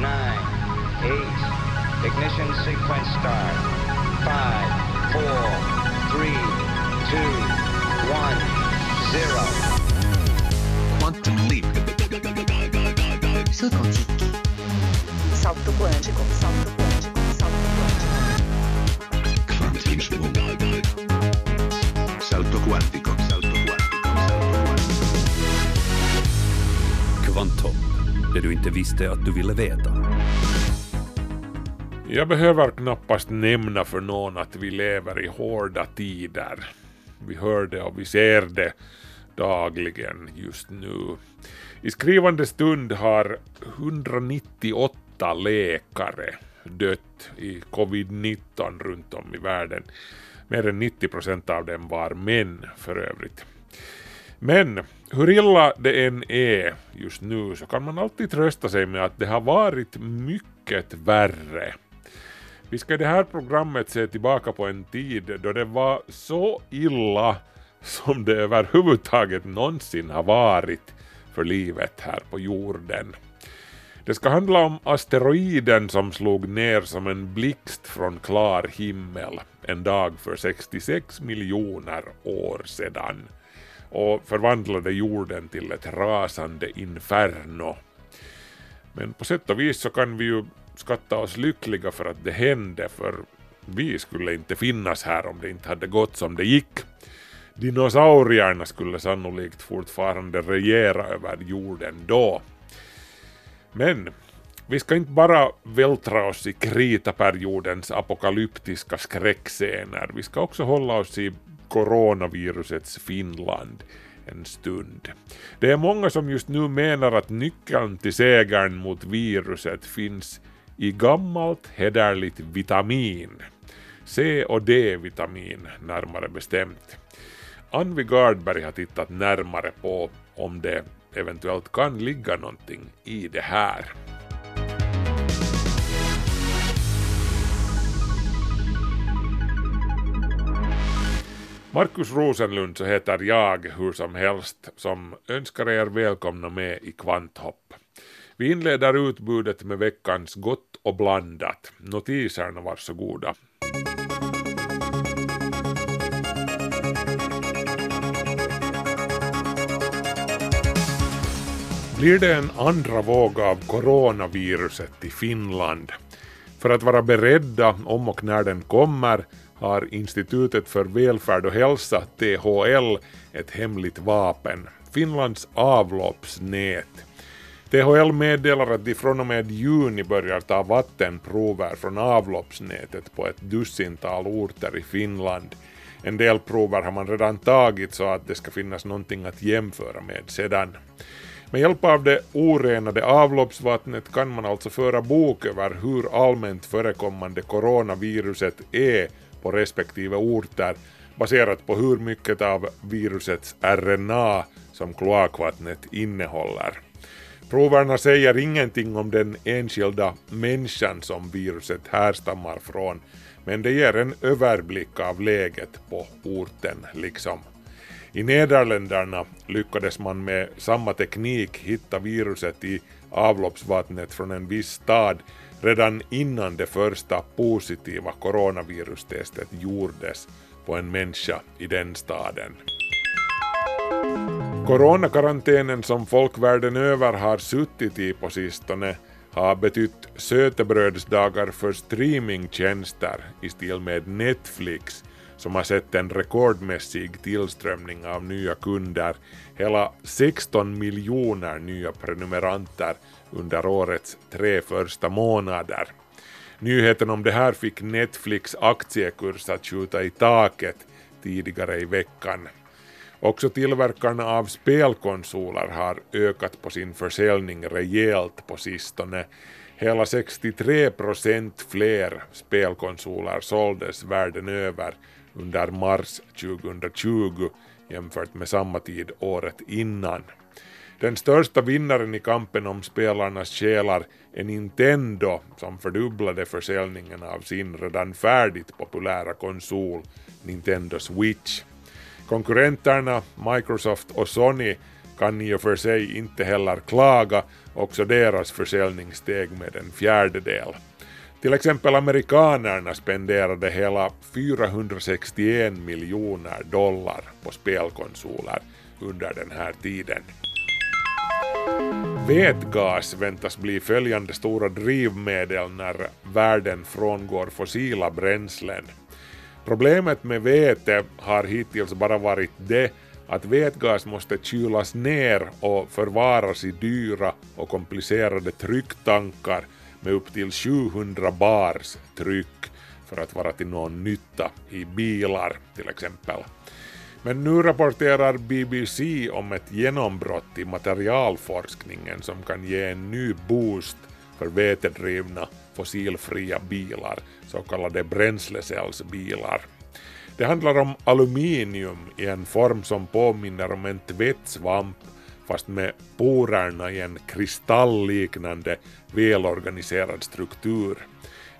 nine, eight. Ignition sequence start. Five, four, three, two, one, zero. Quantum leap. Saut quantique. Salto quântico, salto quântico, salto quântico. Quantum swoop. Salto quantico. Salto quantico. Salto quantico. Kvantum, det du inte visste att du ville veta. Jag behöver knappast nämna för någon att vi lever i hårda tider. Vi hör det och vi ser det dagligen just nu. I skrivande stund har 198 läkare dött i covid-19 runt om i världen. Mer än 90 procent av dem var män för övrigt. Men hur illa det än är e just nu så kan man alltid trösta sig med att det har varit mycket värre. Vi ska i det här programmet se tillbaka på en tid då det var så illa som det överhuvudtaget någonsin har varit för livet här på jorden. Det ska handla om asteroiden som slog ner som en blixt från klar himmel en dag för 66 miljoner år sedan och förvandlade jorden till ett rasande inferno. Men på sätt och vis så kan vi ju skatta oss lyckliga för att det hände, för vi skulle inte finnas här om det inte hade gått som det gick. Dinosaurierna skulle sannolikt fortfarande regera över jorden då. Men vi ska inte bara vältra oss i kritaperiodens apokalyptiska skräckscener, vi ska också hålla oss i coronavirusets Finland en stund. Det är många som just nu menar att nyckeln till segern mot viruset finns i gammalt hederligt vitamin. C och D-vitamin närmare bestämt. Anvi Gardberg har tittat närmare på om det eventuellt kan ligga någonting i det här. Markus Rosenlund så heter jag hur som helst som önskar er välkomna med i Kvanthopp. Vi inleder utbudet med veckans Gott och blandat. Notiserna varsågoda. Blir det en andra våg av coronaviruset i Finland? För att vara beredda om och när den kommer har Institutet för välfärd och hälsa, THL, ett hemligt vapen, Finlands avloppsnät. THL meddelar att de från och med juni börjar ta vattenprover från avloppsnätet på ett dussintal orter i Finland. En del prover har man redan tagit så att det ska finnas någonting att jämföra med sedan. Med hjälp av det orenade avloppsvattnet kan man alltså föra bok över hur allmänt förekommande coronaviruset är på respektive orter baserat på hur mycket av virusets RNA som kloakvattnet innehåller. Proverna säger ingenting om den enskilda människan som viruset härstammar från, men det ger en överblick av läget på orten liksom. I Nederländerna lyckades man med samma teknik hitta viruset i avloppsvattnet från en viss stad redan innan det första positiva coronavirustestet gjordes på en människa i den staden. Coronakarantänen som folk världen över har suttit i på sistone har betytt sötebrödsdagar för streamingtjänster i stil med Netflix som har sett en rekordmässig tillströmning av nya kunder, hela 16 miljoner nya prenumeranter under årets tre första månader. Nyheten om det här fick Netflix aktiekurs att skjuta i taket tidigare i veckan. Också tillverkarna av spelkonsoler har ökat på sin försäljning rejält på sistone. Hela 63 procent fler spelkonsoler såldes världen över under mars 2020 jämfört med samma tid året innan. Den största vinnaren i kampen om spelarnas själar är Nintendo som fördubblade försäljningen av sin redan färdigt populära konsol Nintendo Switch. Konkurrenterna Microsoft och Sony kan i och för sig inte heller klaga, också deras försäljning steg med en fjärdedel. Till exempel amerikanerna spenderade hela 461 miljoner dollar på spelkonsoler under den här tiden. Vätgas väntas bli följande stora drivmedel när världen frångår fossila bränslen. Problemet med vete har hittills bara varit det att vätgas måste kylas ner och förvaras i dyra och komplicerade trycktankar med upp till 700 bars tryck för att vara till någon nytta i bilar till exempel. Men nu rapporterar BBC om ett genombrott i materialforskningen som kan ge en ny boost för vätedrivna fossilfria bilar, så kallade bränslecellsbilar. Det handlar om aluminium i en form som påminner om en tvättsvamp fast med porerna i en kristallliknande välorganiserad struktur.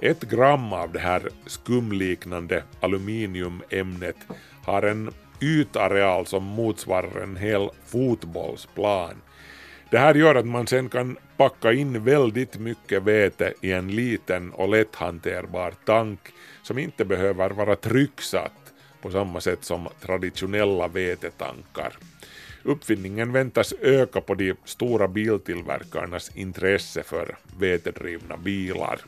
Ett gram av det här skumliknande aluminiumämnet har en ytareal som motsvarar en hel fotbollsplan. Det här gör att man sen kan packa in väldigt mycket vete i en liten och lätthanterbar tank som inte behöver vara trycksatt på samma sätt som traditionella vetetankar. Uppfinningen väntas öka på de stora biltillverkarnas intresse för vetedrivna bilar.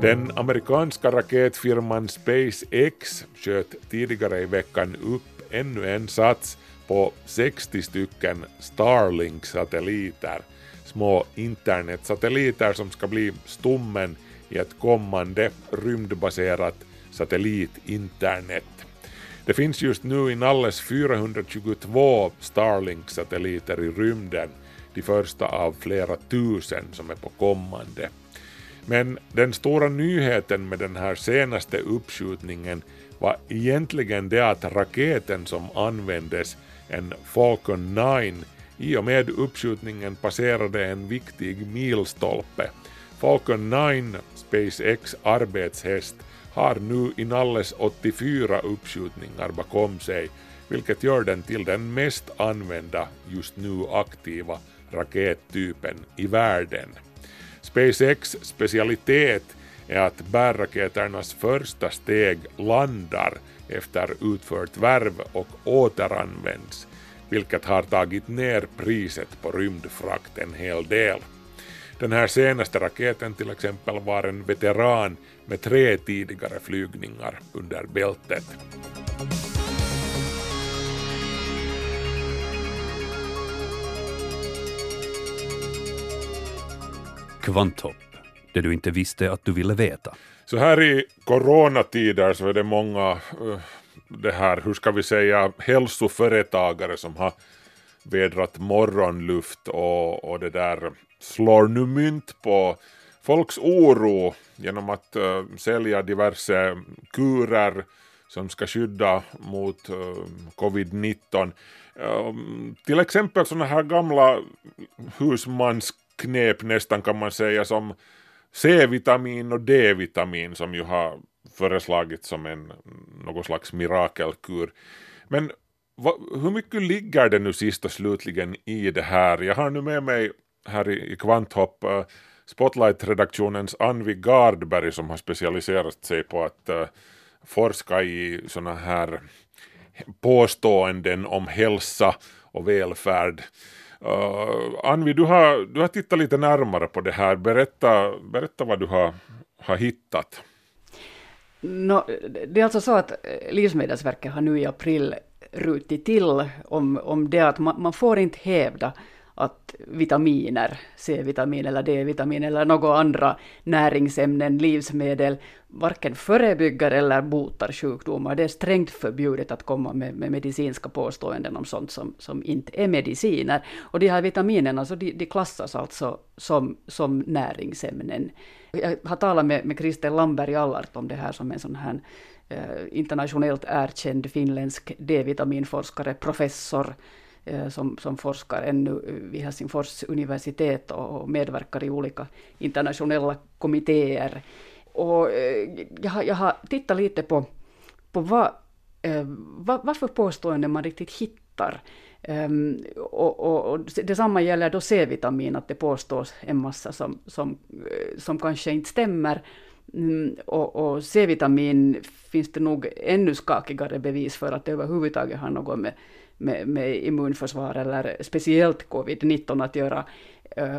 Den amerikanska raketfirman SpaceX sköt tidigare i veckan upp ännu en sats på 60 stycken Starlink-satelliter, små internetsatelliter som ska bli stommen i ett kommande rymdbaserat satellitinternet. Det finns just nu inalles 422 Starlink-satelliter i rymden, de första av flera tusen som är på kommande. Men den stora nyheten med den här senaste uppskjutningen var egentligen det att raketen som användes, en Falcon 9, i och med uppskjutningen passerade en viktig milstolpe. Falcon 9, SpaceX arbetshäst, har nu inalles 84 uppskjutningar bakom sig, vilket gör den till den mest använda just nu aktiva rakettypen i världen. SpaceX specialitet är att bärraketernas första steg landar efter utfört värv och återanvänds, vilket har tagit ner priset på rymdfrakt en hel del. Den här senaste raketen till exempel var en veteran med tre tidigare flygningar under bältet. Kvanthopp, det du inte visste att du ville veta. Så här i coronatider så är det många, eh, det här, hur ska vi säga, hälsoföretagare som har vädrat morgonluft och, och det där slår nu mynt på folks oro genom att uh, sälja diverse kurer som ska skydda mot eh, uh, covid-19. Uh, till exempel sådana här gamla husmans knep nästan kan man säga som C-vitamin och D-vitamin som ju har föreslagits som en någon slags mirakelkur. Men va, hur mycket ligger det nu sist och slutligen i det här? Jag har nu med mig här i, i Kvanthopp uh, Spotlight-redaktionens Anvi Gardberg som har specialiserat sig på att uh, forska i sådana här påståenden om hälsa och välfärd. Uh, Anvi, du har, du har tittat lite närmare på det här. Berätta, berätta vad du har, har hittat. No, det är alltså så att eh, Livsmedelsverket har nu i april rutit till om, om det att man, man får inte hävda att vitaminer, C-vitamin eller D-vitamin eller några andra näringsämnen, livsmedel, varken förebygger eller botar sjukdomar. Det är strängt förbjudet att komma med, med medicinska påståenden om sånt som, som inte är mediciner. Och de här vitaminerna så de, de klassas alltså som, som näringsämnen. Jag har talat med, med Christer Lamberg Allart om det här som en sån här eh, internationellt erkänd finländsk D-vitaminforskare, professor, Eh, som, som forskar ännu vid Helsingfors universitet och medverkar i olika internationella kommittéer. Och eh, jag har, jag har tittat lite på, på vad, eh, vad, vad för påståenden man riktigt hittar Um, och, och, och detsamma gäller då C-vitamin, att det påstås en massa som, som, som kanske inte stämmer. Mm, och, och C-vitamin finns det nog ännu skakigare bevis för att det överhuvudtaget har något med, med, med immunförsvar eller speciellt covid-19 att göra.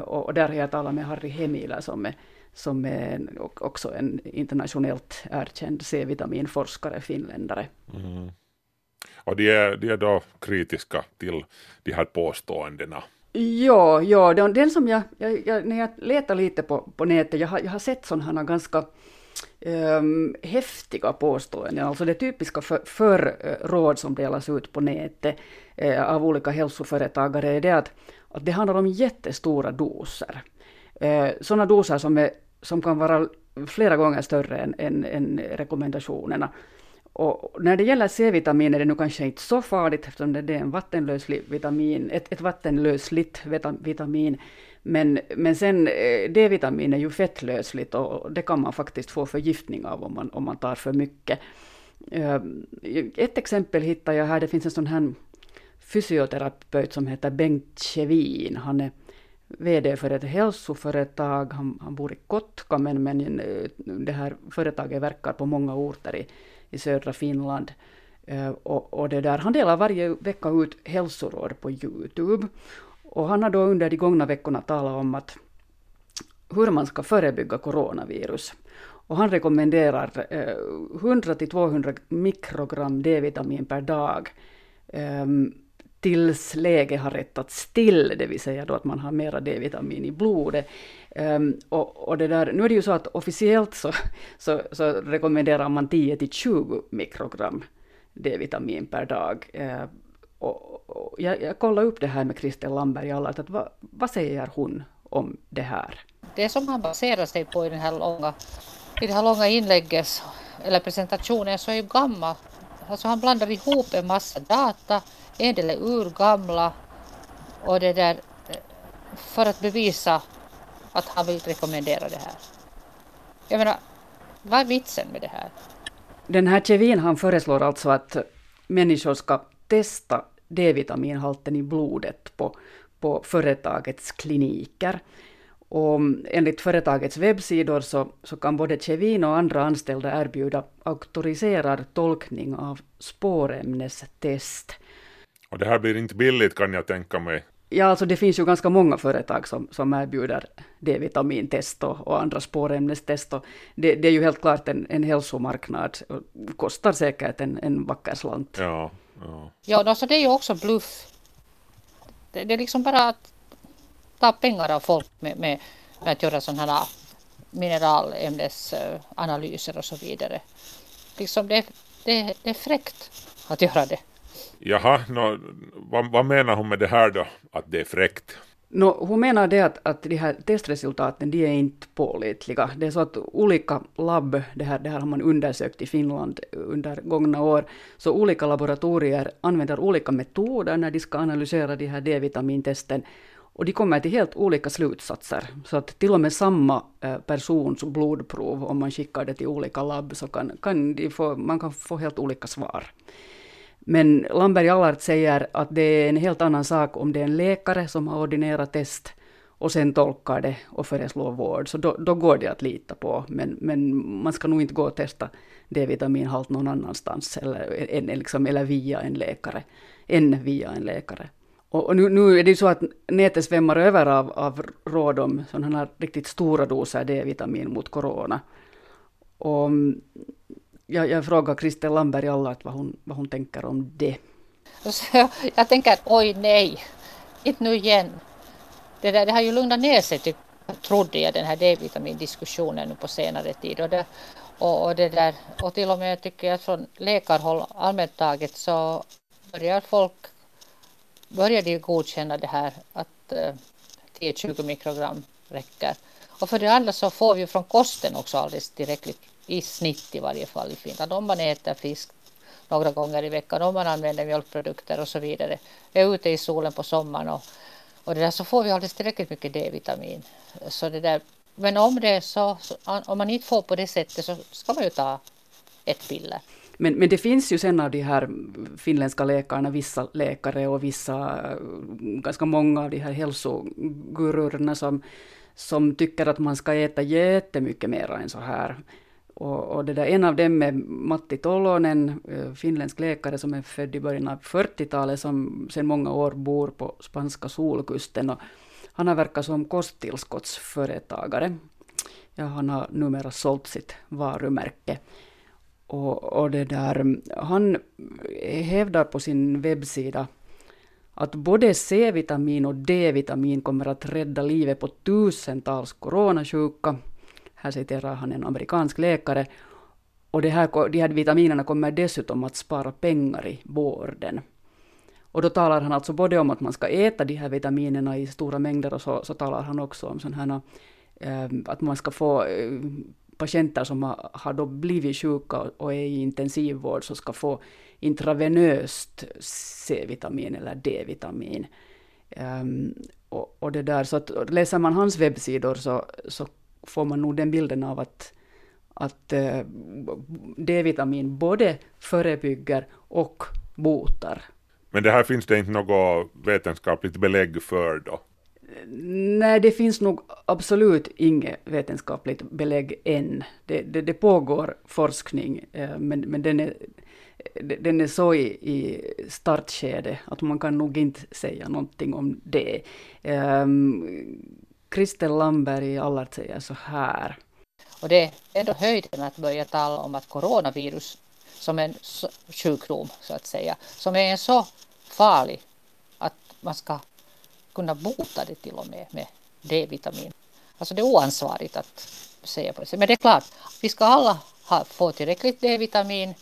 Och, och där har jag talat med Harry Hemila som är som är också en internationellt erkänd C-vitaminforskare, finländare. Mm. Och de är, de är då kritiska till de här påståendena. Ja, ja den, den som jag, jag, jag, när jag letar lite på, på nätet, jag har, jag har sett sådana ganska um, häftiga påståenden, alltså det typiska för, för eh, råd som delas ut på nätet uh, av olika hälsoföretagare är det att, att det handlar om jättestora doser. Eh, uh, sådana doser som, är, som kan vara flera gånger större än, än, än rekommendationerna. Och när det gäller C-vitamin är det nu kanske inte så farligt eftersom det är en vattenlöslig vitamin, ett, ett vattenlösligt vitamin. Men, men sen eh, D-vitamin är ju fettlösligt och det kan man faktiskt få förgiftning av om man, om man tar för mycket. Ehm, ett exempel hittar jag här, det finns en sån här fysioterapeut som heter Bengt Kjevin. Han är VD för ett hälsoföretag, han, han bor i Kotka men, men eh, det här företaget verkar på många orter i, i södra Finland. Eh, och, och, det där, han delar varje vecka ut hälsoråd på Youtube. Och han har då under de gångna veckorna talat om att hur man ska förebygga coronavirus. Och han rekommenderar eh, 100 200 mikrogram D-vitamin per dag. Um, tills läget har rättats till, det vill säga då att man har mera D-vitamin i blodet. Um, och, och, det där, nu är det ju så att officiellt så, så, så rekommenderar man 10 till 20 mikrogram D-vitamin per dag. Uh, och, och jag, jag kollade upp det här med Kristel Lamberg Allart, att vad, vad säger hon om det här? Det som han baserar sig på i, den här långa, i det här långa inlägget, eller presentationen, så är ju gammalt. Alltså han blandar ihop en massa data en del är urgamla och det där eh, för att bevisa att han vill rekommendera det här. Jag menar, vad är vitsen med det här? Den här Kevin han föreslår alltså att människor ska testa D-vitaminhalten i blodet på, på företagets kliniker. Och enligt företagets webbsidor så, så kan både Kevin och andra anställda erbjuda auktoriserad tolkning av spårämnestest och det här blir inte billigt kan jag tänka mig. Ja, alltså det finns ju ganska många företag som, som erbjuder D-vitamintest och, och andra spårämnestest. Och det, det, är ju helt klart en, en hälsomarknad. Och kostar säkert en, en vacker slant. Ja, ja. ja alltså det är ju också bluff. Det, det är liksom bara att ta pengar av folk med, med, med att göra sådana här mineralämnesanalyser och så vidare. Liksom det, det, det är fräckt att göra det. Jaha, no, vad, vad, menar hon med det här då, att det är fräckt? No, hon menar det att, att de här testresultaten de är inte pålitliga. Det är så att olika labb, det här, det här har man undersökt i Finland under gångna år, så olika laboratorier använder olika metoder när de ska analysera de här D-vitamintesten. Och de kommer till helt olika slutsatser. Så att till och med samma eh, persons blodprov, om man skickar det till olika labb, så kan, kan de få, man kan få helt olika svar. Men Lamberg Allard säger att det är en helt annan sak om det är en läkare som har ordinerat test och sen tolkar det och föreslår vård. Så då, då går det att lita på. Men, men man ska nog inte gå och testa D-vitaminhalt någon annanstans eller, en, liksom, eller via en läkare. Än via en läkare. Och, och nu, nu, är det ju så att nätet svämmar över av, av råd om sådana här riktigt stora doser D-vitamin mot corona. Och mm, jag, jag frågar Kristel Lamberg Allart vad hon, vad hon tänker om det. Alltså, jag tänker oj nej, inte nu igen. Det, där, det har ju lugnat ner sig, typ, trodde jag, den här D-vitamindiskussionen nu på senare tid. Och, det, och, och, det där, och till och med tycker jag från läkarhåll allmänt taget så börjar folk börjar de godkänna det här att eh, 10-20 mikrogram räcker. Och för det andra så får vi från kosten också alldeles tillräckligt i snitt i varje fall i Finland. Om man äter fisk några gånger i veckan, om man använder mjölkprodukter och så vidare, är ute i solen på sommaren och, och det där så får vi alldeles tillräckligt mycket D-vitamin. Så det där, men om det så, om man inte får på det sättet så ska man ju ta ett piller. Men, men det finns ju sen av de här finländska läkarna, vissa läkare och vissa, eh, ganska många av de här hälsogururna som, som tycker att man ska äta jättemycket mer än så här. Och, och det där, en av dem är Matti Tolonen, eh, finländsk läkare som är född i början av 40-talet, som sedan många år bor på spanska solkusten. Och han har verkat som kosttillskottsföretagare. Ja, han har numera sålt sitt varumärke. Och, och det där, han hävdar på sin webbsida att både C-vitamin och D-vitamin kommer att rädda livet på tusentals coronasjuka. Här citerar han en amerikansk läkare. Och det här, de här vitaminerna kommer dessutom att spara pengar i vården. Och då talar han alltså både om att man ska äta de här vitaminerna i stora mängder och så, så talar han också om sådana här, äh, att man ska få äh, patienter som har, har då blivit sjuka och är i intensivvård så ska få intravenöst C-vitamin eller D-vitamin. Um, och, och, det där, så att, läser man hans webbsidor så, så får man nog den bilden av att, att uh, D-vitamin både förebygger och botar. Men det här finns det inte något vetenskapligt belägg för då? Nej, det finns nog absolut inget vetenskapligt belägg än. Det, det, det pågår forskning, eh, men, men den, är, den är så i, i startskede att man kan nog inte säga någonting om det. Ehm, Christel Lamberg i Allard säger så här. Och det är ändå höjden att börja tala om att coronavirus som en sjukdom så att säga, som är en så farlig att man ska kunna bota det till och med med D-vitamin. Alltså det är oansvarigt att säga på det Men det är klart, vi ska alla ha, få tillräckligt D-vitamin.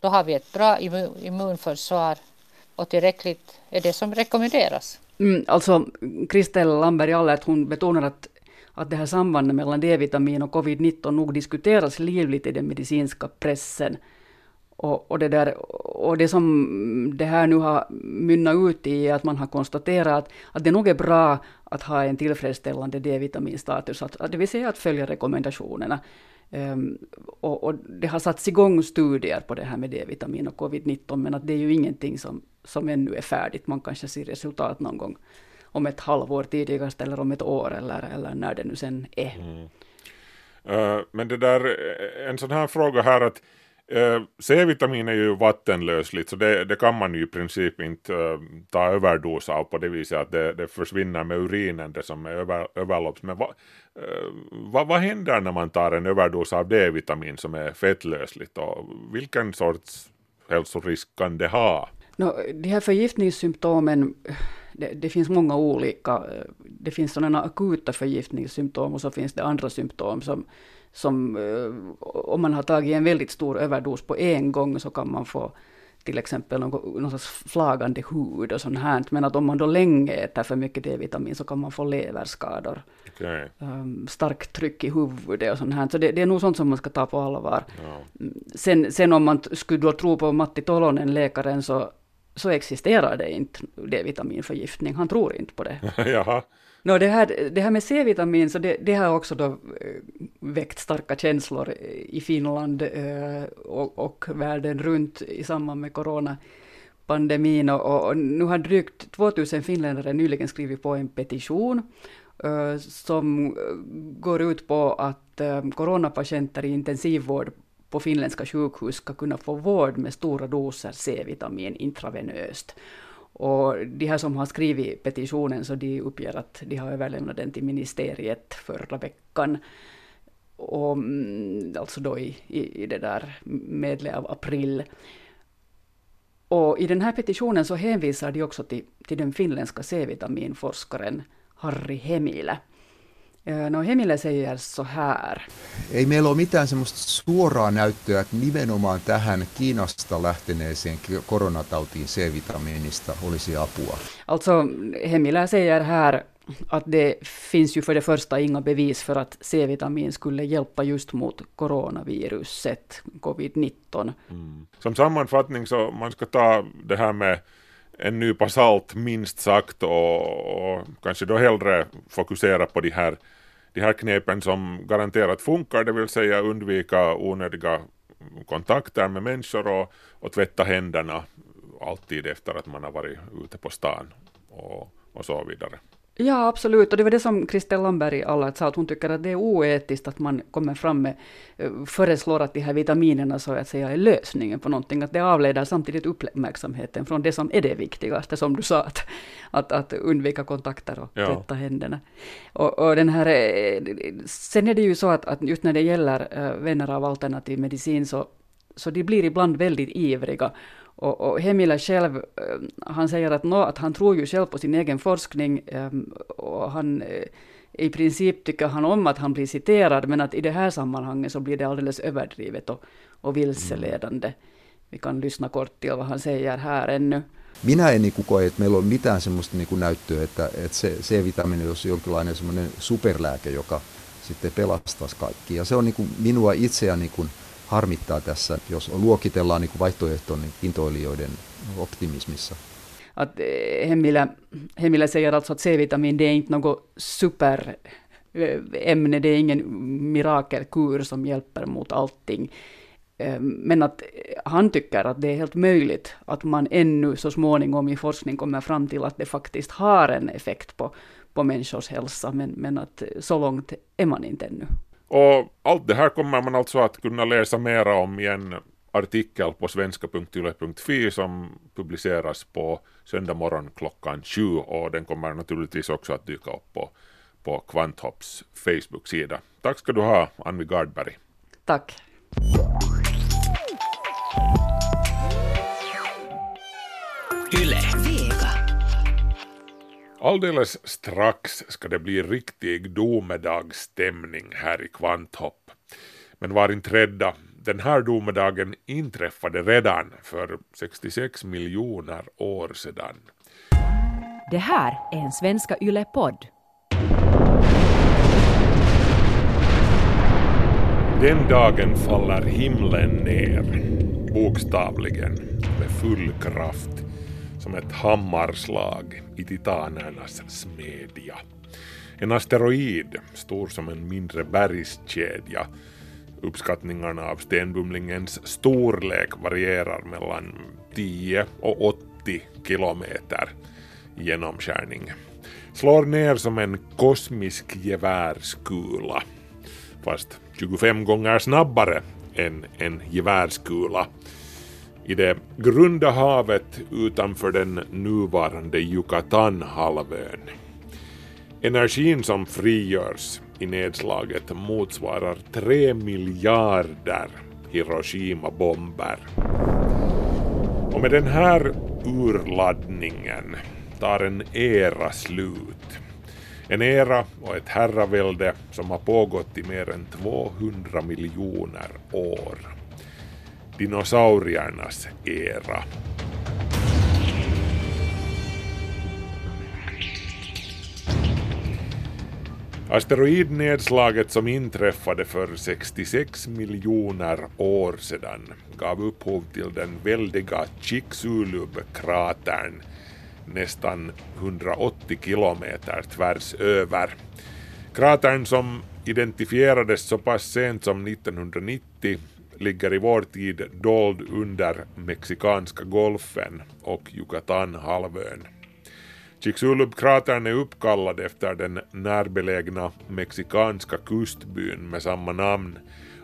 Då har vi ett bra immunförsvar och tillräckligt är det som rekommenderas. Mm, alltså Kristel Lamberg Allert, hon betonar att, att det här sambandet mellan D-vitamin och covid-19 nog diskuteras livligt i den medicinska pressen. Och, och, det där, och det som det här nu har mynnat ut i är att man har konstaterat att, att det nog är bra att ha en tillfredsställande D-vitaminstatus, att, att det vill säga att följa rekommendationerna. Um, och, och, det har satts igång studier på det här med D-vitamin och covid-19, men att det är ju ingenting som, som ännu är färdigt. Man kanske ser resultat någon gång om ett halvår tidigast eller om ett år eller, eller när det nu sen är. Mm. Uh, men det där, eh, en sån här fråga här att Eh, C-vitamin är ju vattenlösligt så det, det, kan man ju i princip inte uh, ta överdos av på det viset att det, det försvinner med urinen det som är över, överlopps. Men va, uh, va, vad händer när man tar en överdos av D-vitamin som är fettlösligt och vilken sorts hälsorisk kan det ha? No, de här förgiftningssymptomen, det, det, finns många olika. Det finns sådana akuta förgiftningssymptom och så finns det andra symptom som som eh, om man har tagit en väldigt stor överdos på en gång så kan man få till exempel någon, någon sorts flagande hud och sånt här. Men att om man då länge äter för mycket D-vitamin så kan man få leverskador. Okay. Um, ehm, starkt tryck i huvudet och sånt här. Så det, det, är nog sånt som man ska ta på allvar. Ja. Sen, sen om man skulle då tro på Matti Tolonen, läkaren, så, så existerar det inte D-vitaminförgiftning. Han tror inte på det. Jaha. No, det, här, det här med C-vitamin, så det, det har också då eh, väckt starka känslor i Finland eh, och, och världen runt i samband med coronapandemin. Och, och nu har drygt 2000 finländare nyligen skrivit på en petition eh, som går ut på att coronapatienter i intensivvård på finländska sjukhus ska kunna få vård med stora doser C-vitamin intravenöst. Och de här som har skrivit petitionen så de uppger att de har överlämnat den till ministeriet förra veckan. Och, mm, alltså då i, i, i det där medlet av april. Och i den här petitionen så hänvisar de också till, till den finländska C-vitaminforskaren Harri Hemilä. No Hemille säger så här. Ei meillä ole mitään semmoista suoraa näyttöä että nimenomaan tähän Kiinasta lähteneeseen koronatautiin C-vitamiinista olisi apua. Alltså Hemilä säger här att det finns ju för det första inga bevis för att C-vitamin skulle hjälpa just mot coronaviruset, covid-19. Mm. Som sammanfattning så man ska ta det här med en nypa salt minst sagt och, och, kanske då hellre fokusera på de här, de här knepen som garanterat funkar, det vill säga undvika onödiga kontakter med människor och, och tvätta händerna alltid efter att man har varit ute på stan och, och så vidare. Ja, absolut. Och det var det som Kristel Lamberg alla sa, att hon tycker att det är oetiskt att man kommer fram med, eh, föreslår att de här vitaminerna så att säga är lösningen på någonting. Att det avleder samtidigt uppmärksamheten från det som är det viktigaste, som du sa, att, att, att undvika kontakter och Ja. tvätta händerna. Och, och den här, eh, sen är det ju så att, att just när det gäller äh, vänner av alternativ medicin så, så de blir ibland väldigt ivriga. Och, och Hemila själv, eh, han säger att, no, att han tror ju själv på sin egen forskning ehm, och han eh, i princip tycker han om att han blir citerad, men att i det här sammanhanget så blir det alldeles överdrivet och, och vilseledande. Vi kan lyssna kort till vad han säger här ännu. Minä en niin koe, että meillä on mitään semmoista niin näyttöä, että, että se C-vitamiini olisi jonkinlainen semmoinen superlääke, joka sitten pelastaisi kaikki. Ja se on niin kuin minua itseä niin kuin harmittaa tässä, jos luokitellaan niin kuin vaihtoehtoon niin intoilijoiden optimismissa. Att eh, Hemila, Hemila säger alltså att C-vitamin det är inte något superämne, det är ingen mirakelkur som hjälper mot allting. Eh, Men att eh, han tycker att det är helt möjligt att man ännu så småningom i forskning kommer fram till att det faktiskt har en effekt på, på människors hälsa, men, men att eh, så långt är man inte ännu. Och allt det här kommer man alltså att kunna läsa mera om i en artikel på svenska.yle.fi som publiceras på söndag morgon klockan 7 och den kommer naturligtvis också att dyka upp på, på Kvanthopps Facebook-sida. Tack ska du ha, Anvi Gardberg. Tack. Yle. Alldeles strax ska det bli riktig domedagsstämning här i Kvanthopp. Men var inte rädda, den här domedagen inträffade redan för 66 miljoner år sedan. Det här är en Svenska Yle-podd. Den dagen faller himlen ner, bokstavligen, med full kraft, som ett hammarslag i titanernas smedja. En asteroid, stor som en mindre bergskedja. Uppskattningarna av stenbumlingens storlek varierar mellan 10 och 80 kilometer i genomskärning. Slår ner som en kosmisk gevärskula fast 25 gånger snabbare än en gevärskula i det grunda havet utanför den nuvarande Yucatan-halvön. Energin som frigörs i nedslaget motsvarar 3 miljarder Hiroshima-bomber. Och med den här urladdningen tar en era slut. En era och ett herravälde som har pågått i mer än 200 miljoner år. Dinosauriernas era. Asteroidnedslaget som inträffade för 66 miljoner år sedan gav upphov till den väldiga Chicxulub-kratern nästan 180 kilometer tvärs över. Kratern som identifierades så pass sent som 1990 ligger i vår tid dold under Mexikanska golfen och Yucatanhalvön. Chicxulub-kratern är uppkallad efter den närbelägna mexikanska kustbyn med samma namn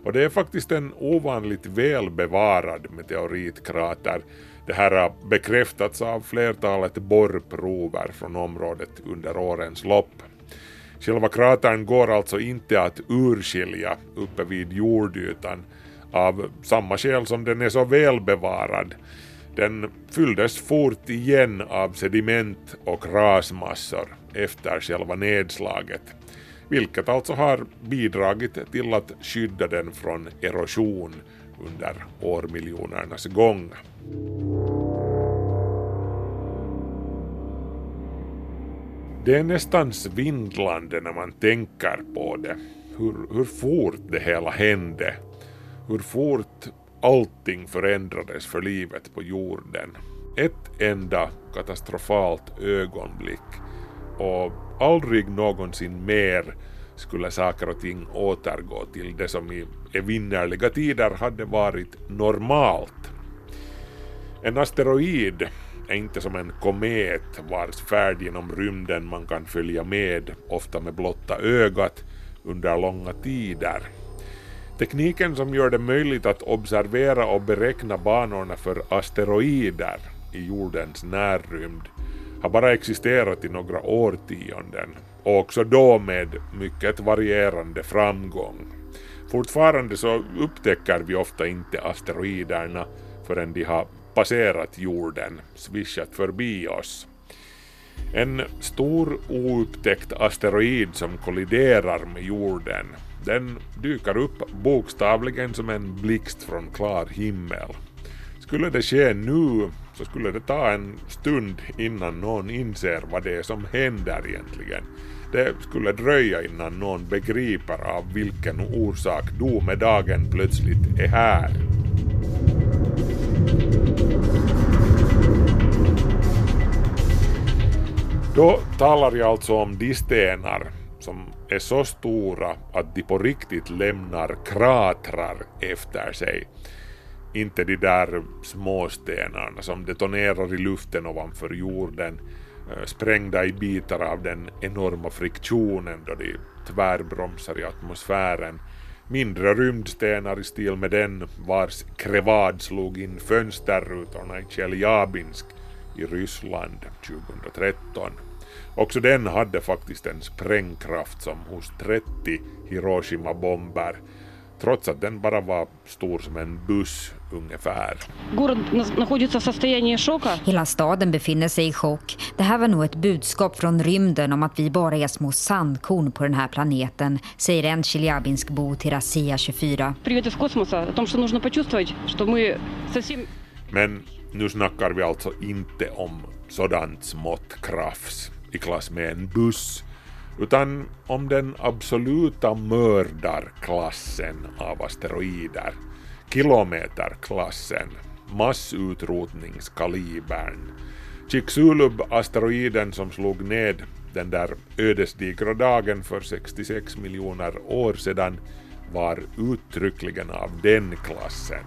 och det är faktiskt en ovanligt välbevarad meteoritkrater. Det här har bekräftats av flertalet borrprover från området under årens lopp. Själva kratern går alltså inte att urskilja uppe vid jordytan av samma skäl som den är så välbevarad. Den fylldes fort igen av sediment och rasmassor efter själva nedslaget, vilket alltså har bidragit till att skydda den från erosion under årmiljonernas gång. Det är nästan svindlande när man tänker på det, hur, hur fort det hela hände, hur fort allting förändrades för livet på jorden. Ett enda katastrofalt ögonblick och aldrig någonsin mer skulle saker och ting återgå till det som i evinnerliga tider hade varit normalt. En asteroid är inte som en komet vars färd genom rymden man kan följa med, ofta med blotta ögat, under långa tider. Tekniken som gör det möjligt att observera och beräkna banorna för asteroider i jordens närrymd har bara existerat i några årtionden och också då med mycket varierande framgång. Fortfarande så upptäcker vi ofta inte asteroiderna förrän de har passerat jorden, svischat förbi oss. En stor oupptäckt asteroid som kolliderar med jorden, den dyker upp bokstavligen som en blixt från klar himmel. Skulle det ske nu så skulle det ta en stund innan någon inser vad det är som händer egentligen. Det skulle dröja innan någon begriper av vilken orsak domedagen plötsligt är här. Då talar jag alltså om de stenar är så stora att de på riktigt lämnar kratrar efter sig. Inte de där småstenarna som detonerar i luften ovanför jorden, eh, sprängda i bitar av den enorma friktionen då de tvärbromsar i atmosfären. Mindre rymdstenar i stil med den vars krevad slog in fönsterrutorna i Tjeljabinsk i Ryssland 2013. Också den hade faktiskt en sprängkraft som hos 30 Hiroshima-bomber trots att den bara var stor som en buss ungefär. Hela staden befinner sig i chock. Det här var nog ett budskap från rymden om att vi bara är små sandkorn på den här planeten, säger en Tjeljabinsk-bo till Razia 24. Men nu snackar vi alltså inte om sådant smått krafs i klass med en buss, utan om den absoluta mördarklassen av asteroider, kilometerklassen, massutrotningskalibern. Chicxulub-asteroiden som slog ned den där ödesdigra dagen för 66 miljoner år sedan var uttryckligen av den klassen.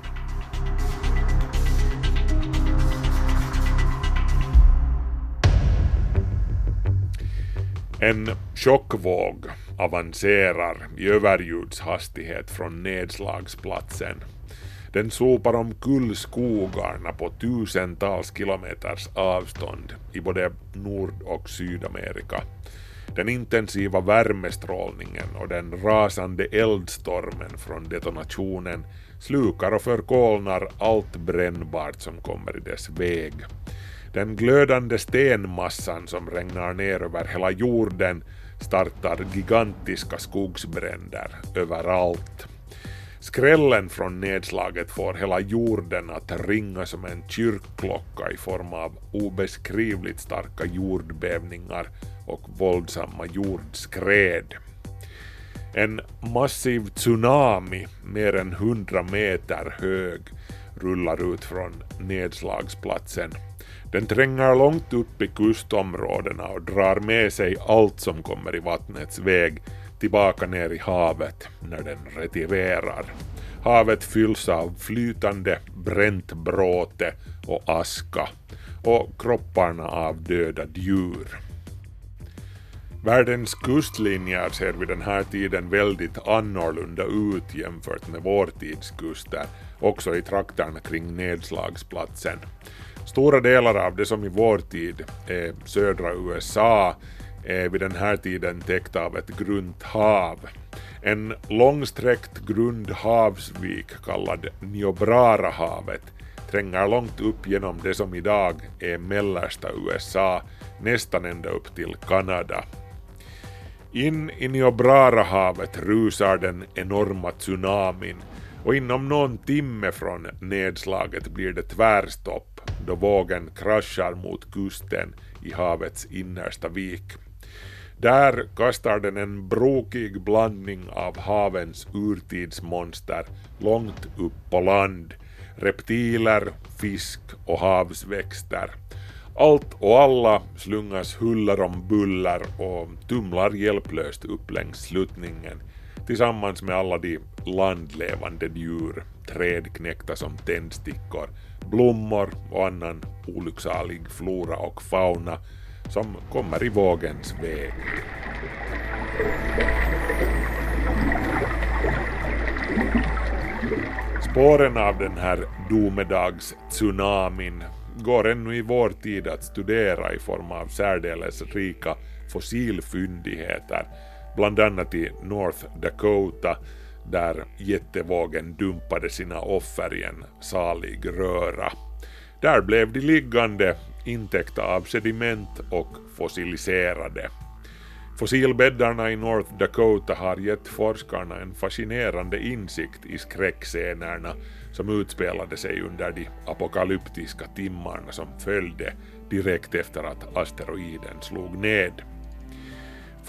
En chockvåg avancerar i överljudshastighet från nedslagsplatsen. Den sopar omkull skogarna på tusentals kilometers avstånd i både Nord och Sydamerika. Den intensiva värmestrålningen och den rasande eldstormen från detonationen slukar och förkolnar allt brännbart som kommer i dess väg. Den glödande stenmassan som regnar ner över hela jorden startar gigantiska skogsbränder överallt. Skrällen från nedslaget får hela jorden att ringa som en kyrkklocka i form av obeskrivligt starka jordbävningar och våldsamma jordskred. En massiv tsunami, mer än 100 meter hög, rullar ut från nedslagsplatsen. Den tränger långt upp i kustområdena och drar med sig allt som kommer i vattnets väg tillbaka ner i havet när den retiverar. Havet fylls av flytande bränt bråte och aska och kropparna av döda djur. Världens kustlinjer ser vid den här tiden väldigt annorlunda ut jämfört med vår tids kuster, också i trakterna kring nedslagsplatsen. Stora delar av det som i vår tid är södra USA är vid den här tiden täckt av ett grunt hav. En långsträckt grund havsvik kallad Niobrara-havet tränger långt upp genom det som idag är mellersta USA, nästan ända upp till Kanada. In i Niobrara-havet rusar den enorma tsunamin och inom någon timme från nedslaget blir det tvärstopp då vågen kraschar mot kusten i havets innersta vik. Där kastar den en brokig blandning av havens urtidsmonster långt upp på land, reptiler, fisk och havsväxter. Allt och alla slungas huller om buller och tumlar hjälplöst upp längs sluttningen tillsammans med alla de landlevande djur, trädknäckta som tändstickor, blommor och annan olycksalig flora och fauna som kommer i vågens väg. Spåren av den här domedags-tsunamin går ännu i vår tid att studera i form av särdeles rika fossilfyndigheter, bland annat i North Dakota där jättevågen dumpade sina offer i en salig röra. Där blev de liggande, intäckta av sediment och fossiliserade. Fossilbäddarna i North Dakota har gett forskarna en fascinerande insikt i skräckscenerna som utspelade sig under de apokalyptiska timmarna som följde direkt efter att asteroiden slog ned.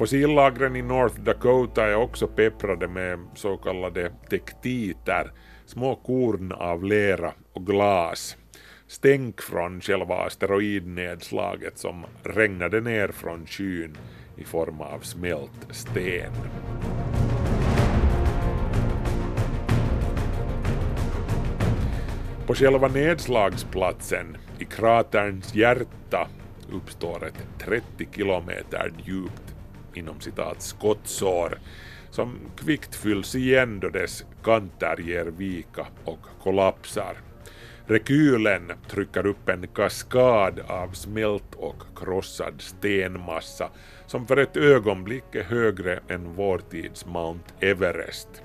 Fossillagren i North Dakota är också pepprade med så kallade tektiter, små korn av lera och glas. Stänk från själva asteroidnedslaget som regnade ner från skyn i form av smält sten. På själva nedslagsplatsen, i kraterns hjärta, uppstår ett 30 kilometer djupt inom citat skottsår som kvickt fylls igen då dess kanter ger vika och kollapsar. Rekylen trycker upp en kaskad av smält och krossad stenmassa som för ett ögonblick är högre än vår tids Mount Everest.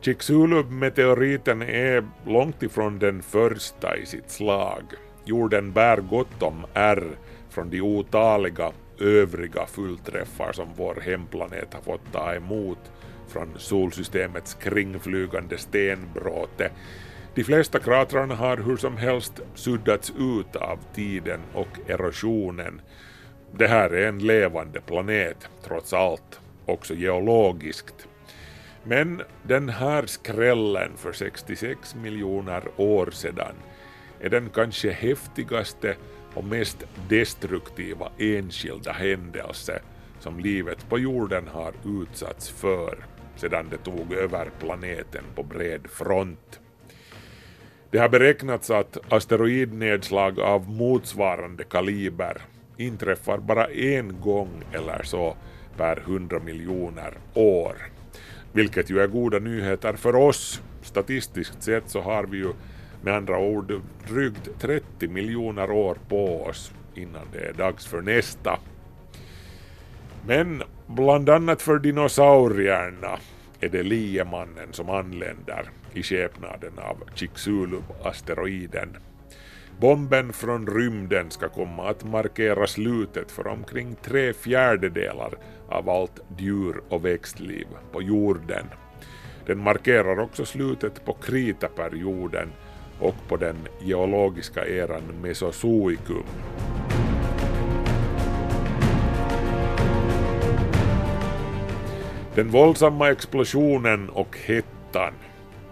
Chicxulub-meteoriten är långt ifrån den första i sitt slag. Jorden bär gott om ärr från de otaliga övriga fullträffar som vår hemplanet har fått ta emot från solsystemets kringflygande stenbråte. De flesta kratrarna har hur som helst suddats ut av tiden och erosionen. Det här är en levande planet, trots allt, också geologiskt. Men den här skrällen för 66 miljoner år sedan är den kanske häftigaste och mest destruktiva enskilda händelse som livet på jorden har utsatts för sedan det tog över planeten på bred front. Det har beräknats att asteroidnedslag av motsvarande kaliber inträffar bara en gång eller så per hundra miljoner år. Vilket ju är goda nyheter för oss. Statistiskt sett så har vi ju med andra ord drygt 30 miljoner år på oss innan det är dags för nästa. Men bland annat för dinosaurierna är det liemannen som anländer i skepnaden av Chicxulub-asteroiden. Bomben från rymden ska komma att markera slutet för omkring tre fjärdedelar av allt djur och växtliv på jorden. Den markerar också slutet på kritaperioden och på den geologiska eran Mesozoikum. Den våldsamma explosionen och hettan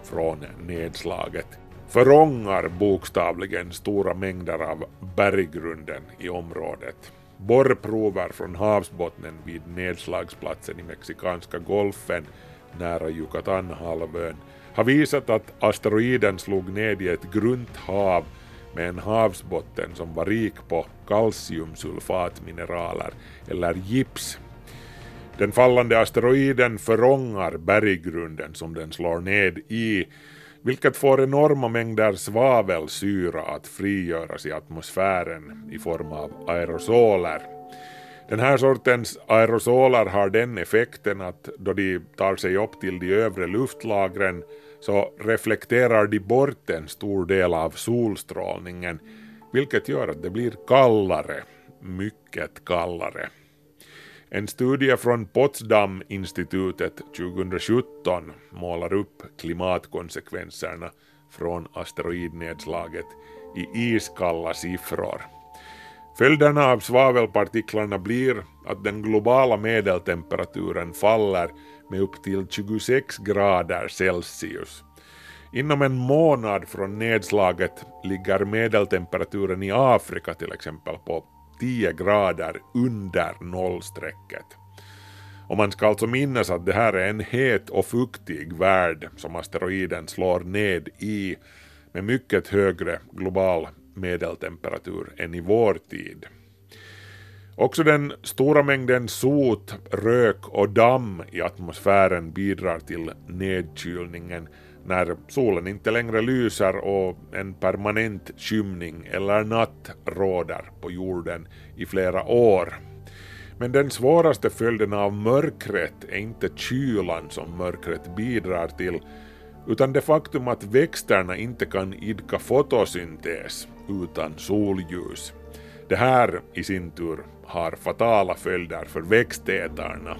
från nedslaget förångar bokstavligen stora mängder av berggrunden i området. Borrprover från havsbottnen vid nedslagsplatsen i Mexikanska golfen nära Yucatanhalvön har visat att asteroiden slog ned i ett grunt hav med en havsbotten som var rik på kalciumsulfatmineraler eller gips. Den fallande asteroiden förångar berggrunden som den slår ned i, vilket får enorma mängder svavelsyra att frigöras i atmosfären i form av aerosoler. Den här sortens aerosoler har den effekten att då de tar sig upp till de övre luftlagren så reflekterar de bort en stor del av solstrålningen vilket gör att det blir kallare, mycket kallare. En studie från Potsdam-institutet 2017 målar upp klimatkonsekvenserna från asteroidnedslaget i iskalla siffror. Följderna av svavelpartiklarna blir att den globala medeltemperaturen faller med upp till 26 grader Celsius. Inom en månad från nedslaget ligger medeltemperaturen i Afrika till exempel på 10 grader under nollstrecket. Och man ska alltså minnas att det här är en het och fuktig värld som asteroiden slår ned i med mycket högre global medeltemperatur än i vår tid. Också den stora mängden sot, rök och damm i atmosfären bidrar till nedkylningen när solen inte längre lyser och en permanent skymning eller natt råder på jorden i flera år. Men den svåraste följden av mörkret är inte kylan som mörkret bidrar till, utan det faktum att växterna inte kan idka fotosyntes utan solljus. Det här i sin tur har fatala följder för växtätarna.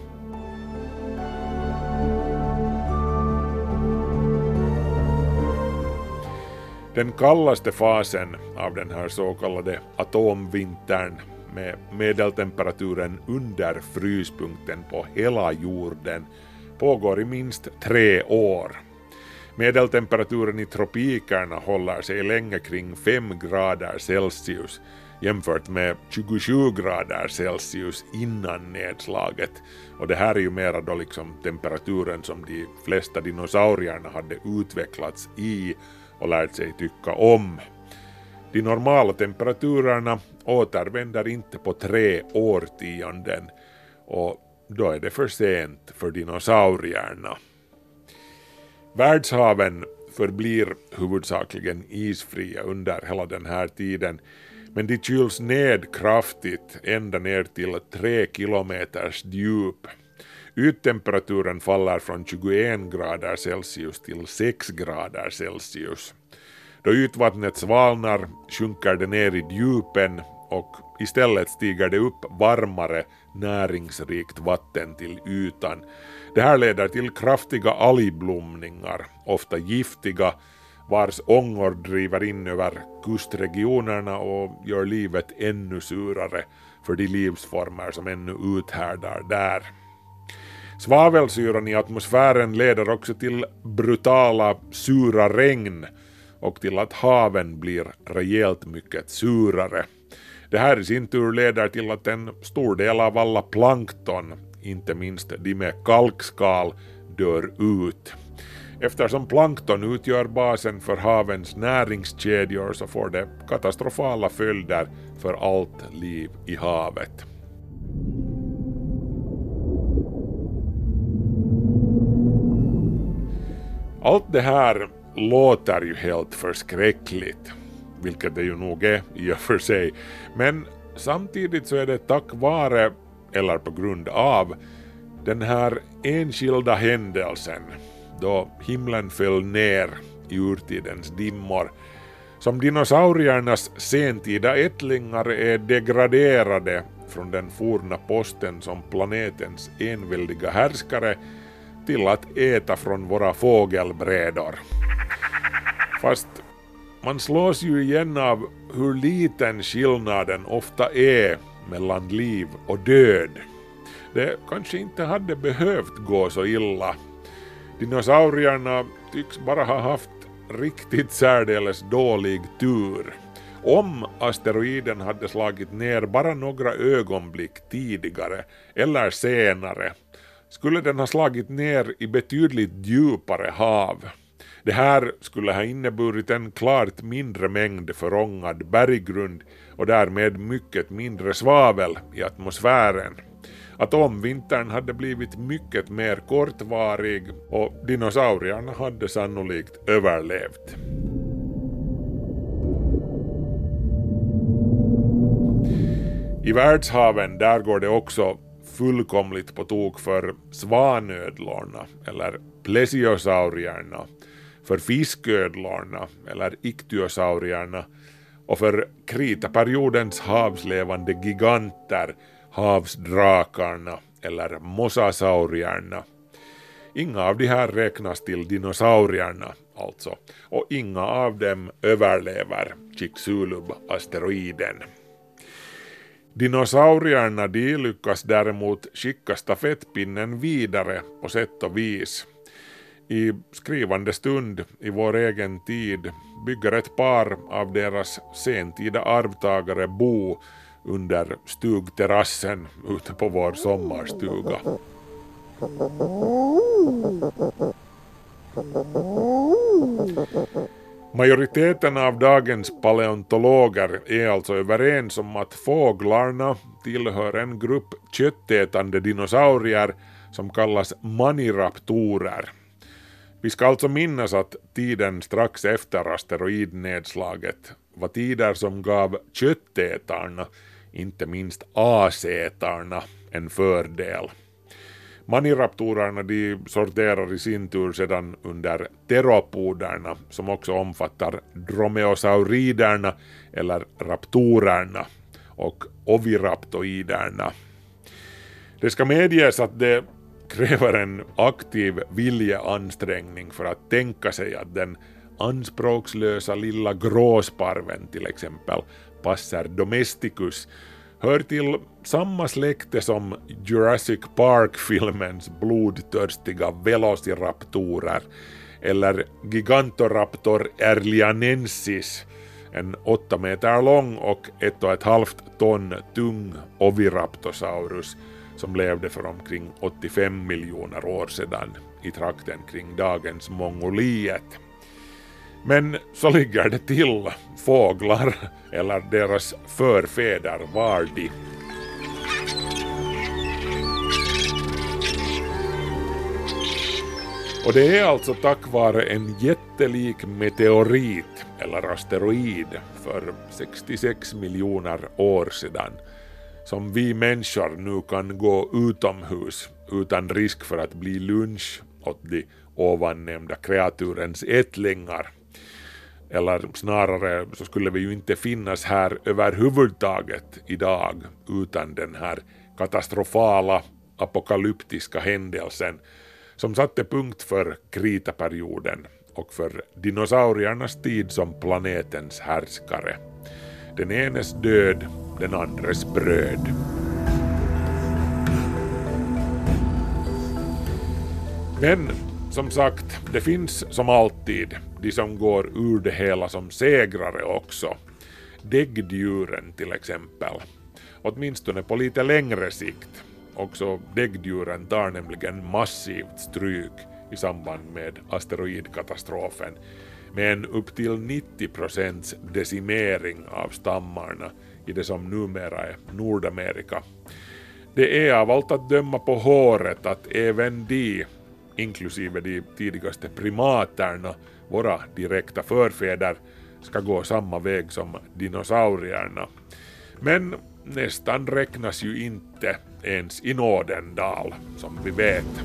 Den kallaste fasen av den här så kallade atomvintern med medeltemperaturen under fryspunkten på hela jorden pågår i minst tre år. Medeltemperaturen i tropikerna håller sig länge kring 5 grader Celsius jämfört med 27 grader Celsius innan nedslaget. Och det här är ju mera då liksom temperaturen som de flesta dinosaurierna hade utvecklats i och lärt sig tycka om. De normala temperaturerna återvänder inte på tre årtionden och då är det för sent för dinosaurierna. Världshaven förblir huvudsakligen isfria under hela den här tiden men de kyls ned kraftigt ända ner till tre kilometers djup. Yttemperaturen faller från 21 grader Celsius till 6 grader Celsius. Då ytvattnet svalnar sjunker det ner i djupen och istället stiger det upp varmare näringsrikt vatten till ytan. Det här leder till kraftiga algblomningar, ofta giftiga, vars ångor driver in över kustregionerna och gör livet ännu surare för de livsformer som ännu uthärdar där. Svavelsyran i atmosfären leder också till brutala sura regn och till att haven blir rejält mycket surare. Det här i sin tur leder till att en stor del av alla plankton, inte minst de med kalkskal, dör ut. Eftersom plankton utgör basen för havens näringskedjor så får det katastrofala följder för allt liv i havet. Allt det här låter ju helt förskräckligt, vilket det ju nog är i och för sig, men samtidigt så är det tack vare, eller på grund av, den här enskilda händelsen då himlen föll ner i urtidens dimmor som dinosauriernas sentida ättlingar är degraderade från den forna posten som planetens enväldiga härskare till att äta från våra fågelbrädor. Fast man slås ju igen av hur liten skillnaden ofta är mellan liv och död. Det kanske inte hade behövt gå så illa. Dinosaurierna tycks bara ha haft riktigt särdeles dålig tur. Om asteroiden hade slagit ner bara några ögonblick tidigare eller senare skulle den ha slagit ner i betydligt djupare hav. Det här skulle ha inneburit en klart mindre mängd förångad berggrund och därmed mycket mindre svavel i atmosfären. Atomvintern hade blivit mycket mer kortvarig och dinosaurierna hade sannolikt överlevt. I världshaven där går det också fullkomligt på tok för svanödlorna eller plesiosaurierna, för fisködlorna eller iktyosaurierna och för kritaperiodens havslevande giganter, havsdrakarna eller mosasaurierna. Inga av de här räknas till dinosaurierna alltså, och inga av dem överlever Chicxulub-asteroiden. Dinosaurierna de lyckas däremot skicka stafettpinnen vidare på sätt och vis i skrivande stund i vår egen tid bygger ett par av deras sentida arvtagare bo under stugterrassen ute på vår sommarstuga. Majoriteten av dagens paleontologer är alltså överens om att fåglarna tillhör en grupp köttätande dinosaurier som kallas maniraptorer. Vi ska alltså minnas att tiden strax efter asteroidnedslaget var tider som gav köttätarna, inte minst asätarna, en fördel. Maniraptorerna de sorterar i sin tur sedan under teropoderna som också omfattar dromeosauriderna eller raptorerna och oviraptoiderna. Det ska medges att det kräver en aktiv viljeansträngning för att tänka sig att den anspråkslösa lilla gråsparven till exempel Passer domesticus hör till samma släkte som Jurassic Park-filmens blodtörstiga velociraptorer eller Gigantoraptor erlianensis, en åtta meter lång och ett och ett halvt ton tung oviraptosaurus som levde för omkring 85 miljoner år sedan i trakten kring dagens Mongoliet. Men så ligger det till fåglar, eller deras förfäder var de. Och det är alltså tack vare en jättelik meteorit, eller asteroid, för 66 miljoner år sedan som vi människor nu kan gå utomhus utan risk för att bli lunch åt de ovannämnda kreaturens ättlingar. Eller snarare så skulle vi ju inte finnas här överhuvudtaget idag utan den här katastrofala apokalyptiska händelsen som satte punkt för kritaperioden och för dinosauriernas tid som planetens härskare. Den enes död, den andres bröd. Men som sagt, det finns som alltid de som går ur det hela som segrare också. Däggdjuren till exempel. Åtminstone på lite längre sikt. Också däggdjuren tar nämligen massivt stryk i samband med asteroidkatastrofen med en upp till 90 procents decimering av stammarna i det som numera är Nordamerika. Det är av allt att döma på håret att även de, inklusive de tidigaste primaterna, våra direkta förfäder, ska gå samma väg som dinosaurierna. Men nästan räknas ju inte ens i nådendal, som vi vet.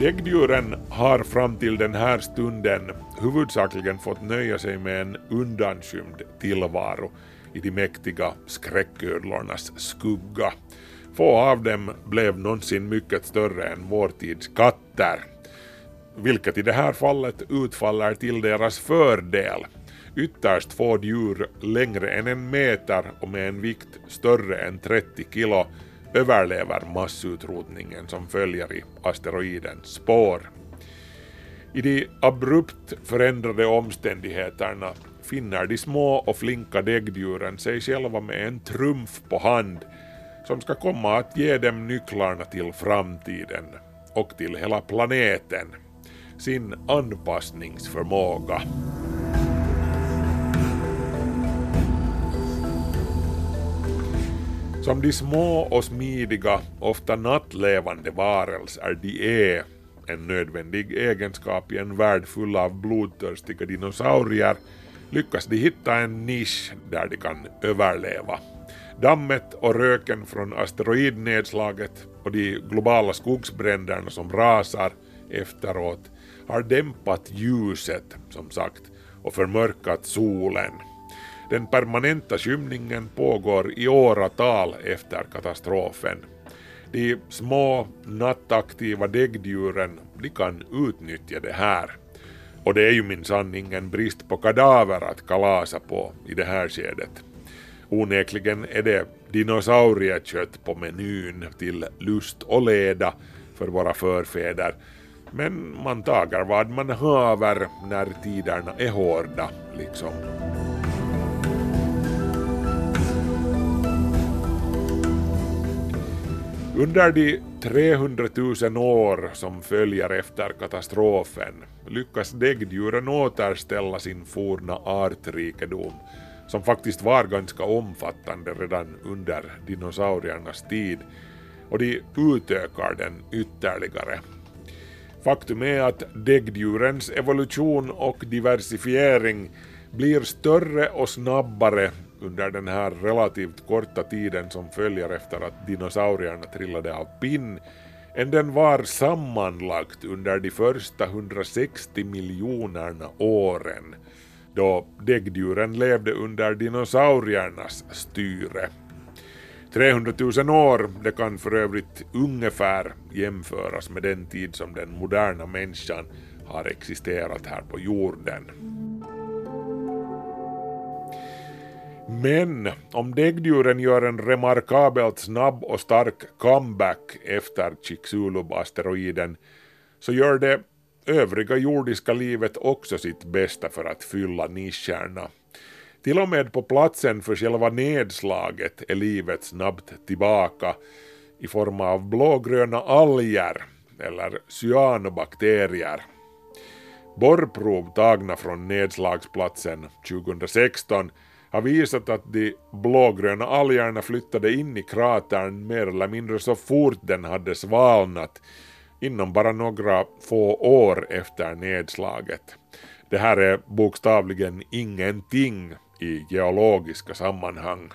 Däggdjuren har fram till den här stunden huvudsakligen fått nöja sig med en undanskymd tillvaro i de mäktiga skräcködlornas skugga. Få av dem blev någonsin mycket större än vår tids katter, vilket i det här fallet utfaller till deras fördel. Ytterst få djur längre än en meter och med en vikt större än 30 kilo överlever massutrotningen som följer i asteroidens spår. I de abrupt förändrade omständigheterna finner de små och flinka däggdjuren sig själva med en trumf på hand som ska komma att ge dem nycklarna till framtiden och till hela planeten, sin anpassningsförmåga. Som de små och smidiga, ofta nattlevande varelser de är, en nödvändig egenskap i en värld full av blodtörstiga dinosaurier, lyckas de hitta en nisch där de kan överleva. Dammet och röken från asteroidnedslaget och de globala skogsbränderna som rasar efteråt har dämpat ljuset, som sagt, och förmörkat solen. Den permanenta skymningen pågår i åratal efter katastrofen. De små nattaktiva däggdjuren de kan utnyttja det här. Och det är ju minsann ingen brist på kadaver att kalasa på i det här skedet. Onekligen är det dinosauriekött på menyn till lust och leda för våra förfäder. Men man tagar vad man haver när tiderna är hårda, liksom. Under de 300 000 år som följer efter katastrofen lyckas däggdjuren återställa sin forna artrikedom, som faktiskt var ganska omfattande redan under dinosauriernas tid, och de utökar den ytterligare. Faktum är att däggdjurens evolution och diversifiering blir större och snabbare under den här relativt korta tiden som följer efter att dinosaurierna trillade av pinn än den var sammanlagt under de första 160 miljonerna åren då däggdjuren levde under dinosauriernas styre. 300 000 år, det kan för övrigt ungefär jämföras med den tid som den moderna människan har existerat här på jorden. Men om däggdjuren gör en remarkabelt snabb och stark comeback efter Chicxulub-asteroiden så gör det övriga jordiska livet också sitt bästa för att fylla nischerna. Till och med på platsen för själva nedslaget är livet snabbt tillbaka i form av blågröna alger eller cyanobakterier. Borrprov tagna från nedslagsplatsen 2016 har visat att de blågröna algerna flyttade in i kratern mer eller mindre så fort den hade svalnat inom bara några få år efter nedslaget. Det här är bokstavligen ingenting i geologiska sammanhang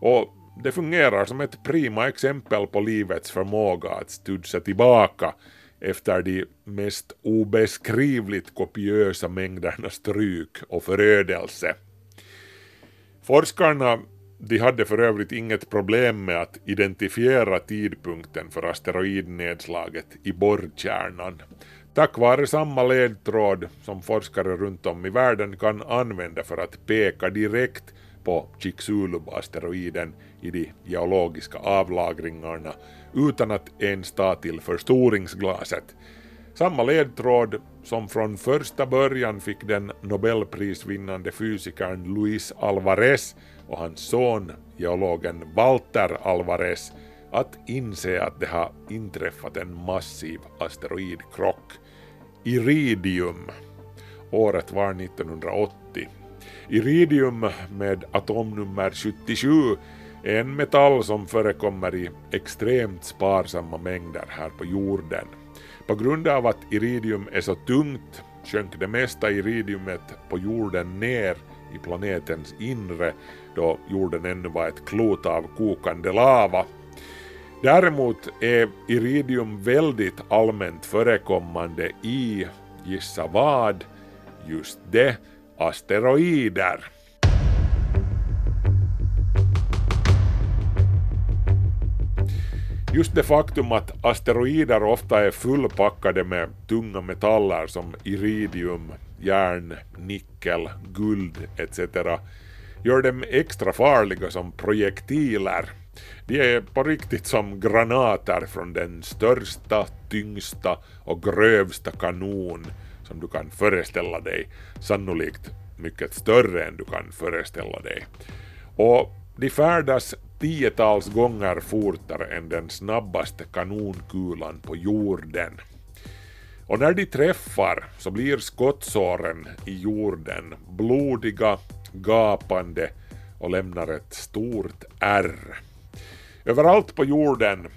och det fungerar som ett prima exempel på livets förmåga att studsa tillbaka efter de mest obeskrivligt kopiösa mängderna stryk och förödelse. Forskarna de hade för övrigt inget problem med att identifiera tidpunkten för asteroidnedslaget i borrkärnan. Tack vare samma ledtråd som forskare runt om i världen kan använda för att peka direkt på Chicxulub-asteroiden i de geologiska avlagringarna utan att ens ta till förstoringsglaset. Samma ledtråd som från första början fick den nobelprisvinnande fysikern Luis Alvarez och hans son, geologen Walter Alvarez, att inse att det har inträffat en massiv asteroidkrock. Iridium. Året var 1980. Iridium med atomnummer 77 är en metall som förekommer i extremt sparsamma mängder här på jorden. På grund av att iridium är så tungt sjönk det mesta iridiumet på jorden ner i planetens inre då jorden ännu var ett klot av kokande lava. Däremot är iridium väldigt allmänt förekommande i, gissa vad, just det, asteroider. Just det faktum att asteroider ofta är fullpackade med tunga metaller som iridium, järn, nickel, guld etc. gör dem extra farliga som projektiler. De är på riktigt som granater från den största, tyngsta och grövsta kanon som du kan föreställa dig, sannolikt mycket större än du kan föreställa dig. Och de färdas tiotals gånger fortare än den snabbaste kanonkulan på jorden. Och när de träffar så blir skottsåren i jorden blodiga, gapande och lämnar ett stort ärr. Överallt på jorden,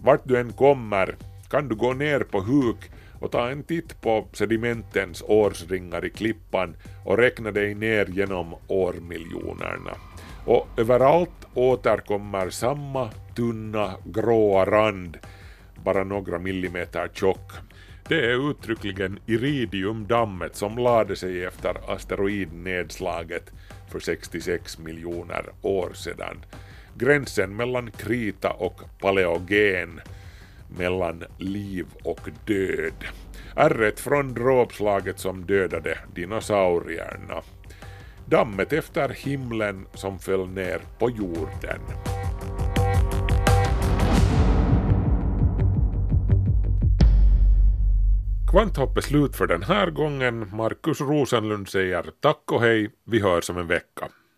vart du än kommer, kan du gå ner på huk och ta en titt på sedimentens årsringar i klippan och räkna dig ner genom årmiljonerna. Och överallt återkommer samma tunna gråa rand, bara några millimeter tjock. Det är uttryckligen iridiumdammet som lade sig efter asteroidnedslaget för 66 miljoner år sedan. Gränsen mellan krita och paleogen, mellan liv och död. Ärret från dråpslaget som dödade dinosaurierna dammet efter himlen som föll ner på jorden. Kvanthopp är slut för den här gången. Markus Rosenlund säger tack och hej. Vi hörs om en vecka.